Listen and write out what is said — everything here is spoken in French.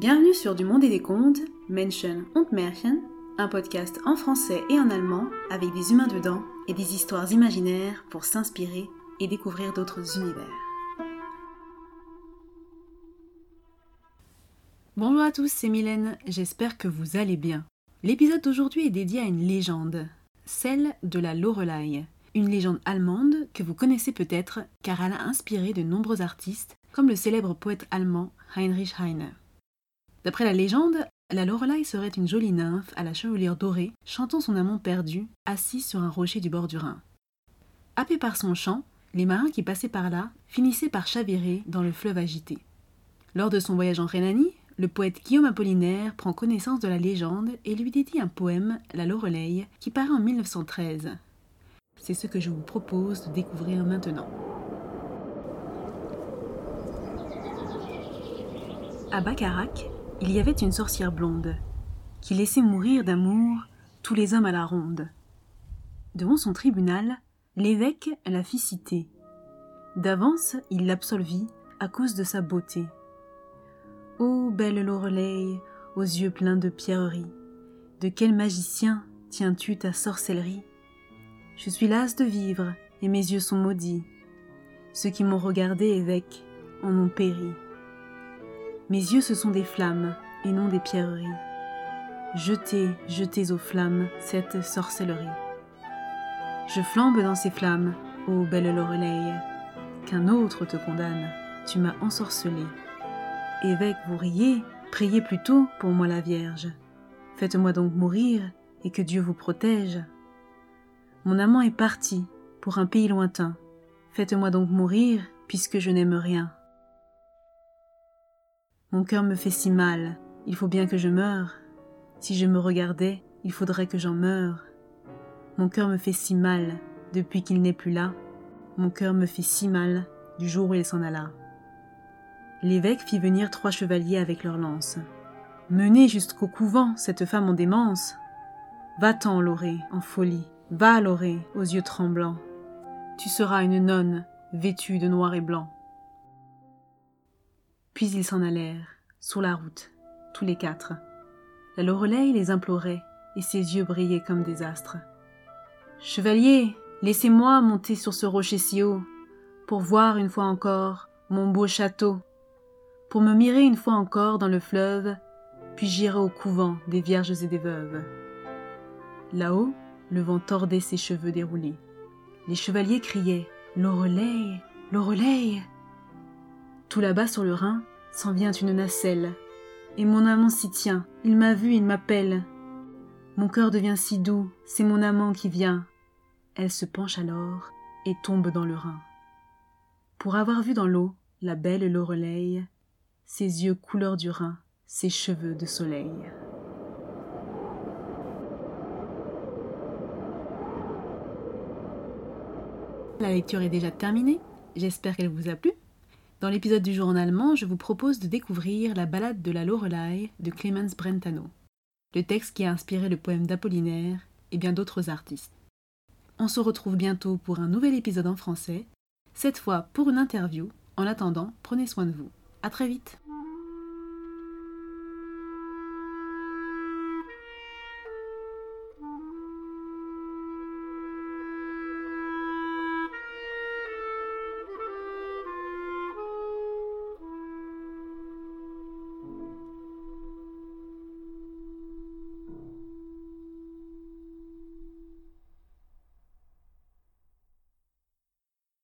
Bienvenue sur Du Monde et des Contes, Menschen und Märchen, un podcast en français et en allemand avec des humains dedans et des histoires imaginaires pour s'inspirer et découvrir d'autres univers. Bonjour à tous, c'est Mylène, j'espère que vous allez bien. L'épisode d'aujourd'hui est dédié à une légende, celle de la Lorelei, une légende allemande que vous connaissez peut-être car elle a inspiré de nombreux artistes comme le célèbre poète allemand Heinrich Heine. D'après la légende, la Lorelei serait une jolie nymphe à la chevelure dorée, chantant son amant perdu, assise sur un rocher du bord du Rhin. Happés par son chant, les marins qui passaient par là finissaient par chavirer dans le fleuve agité. Lors de son voyage en Rhénanie, le poète Guillaume Apollinaire prend connaissance de la légende et lui dédie un poème, La Lorelei, qui paraît en 1913. C'est ce que je vous propose de découvrir maintenant. À Bacharach, il y avait une sorcière blonde qui laissait mourir d'amour tous les hommes à la ronde. Devant son tribunal, l'évêque la fit citer. D'avance, il l'absolvit à cause de sa beauté. Ô belle Lorelei, aux yeux pleins de pierreries, de quel magicien tiens-tu ta sorcellerie? Je suis lasse de vivre et mes yeux sont maudits. Ceux qui m'ont regardé, évêque, en ont péri. Mes yeux, ce sont des flammes et non des pierreries. Jetez, jetez aux flammes cette sorcellerie. Je flambe dans ces flammes, ô belle Lorelei, qu'un autre te condamne, tu m'as ensorcelé. Évêque, vous riez, priez plutôt pour moi la Vierge. Faites-moi donc mourir et que Dieu vous protège. Mon amant est parti pour un pays lointain. Faites-moi donc mourir puisque je n'aime rien. Mon cœur me fait si mal, il faut bien que je meure. Si je me regardais, il faudrait que j'en meure. Mon cœur me fait si mal depuis qu'il n'est plus là. Mon cœur me fait si mal du jour où il s'en alla. L'évêque fit venir trois chevaliers avec leurs lances. Menez jusqu'au couvent cette femme en démence. Va-t'en, Laurée, en folie. Va, Laurée, aux yeux tremblants. Tu seras une nonne, vêtue de noir et blanc. Puis ils s'en allèrent, sur la route, tous les quatre. La Lorelei les implorait, et ses yeux brillaient comme des astres. Chevalier, laissez-moi monter sur ce rocher si haut, pour voir une fois encore mon beau château, pour me mirer une fois encore dans le fleuve, puis j'irai au couvent des vierges et des veuves. Là-haut, le vent tordait ses cheveux déroulés. Les chevaliers criaient Lorelei, Lorelei tout là-bas sur le Rhin s'en vient une nacelle. Et mon amant s'y tient, il m'a vu, il m'appelle. Mon cœur devient si doux, c'est mon amant qui vient. Elle se penche alors et tombe dans le Rhin. Pour avoir vu dans l'eau la belle Lorelei, ses yeux couleur du Rhin, ses cheveux de soleil. La lecture est déjà terminée, j'espère qu'elle vous a plu. Dans l'épisode du jour en allemand, je vous propose de découvrir la ballade de la Lorelei de Clemens Brentano, le texte qui a inspiré le poème d'Apollinaire et bien d'autres artistes. On se retrouve bientôt pour un nouvel épisode en français, cette fois pour une interview. En attendant, prenez soin de vous. À très vite.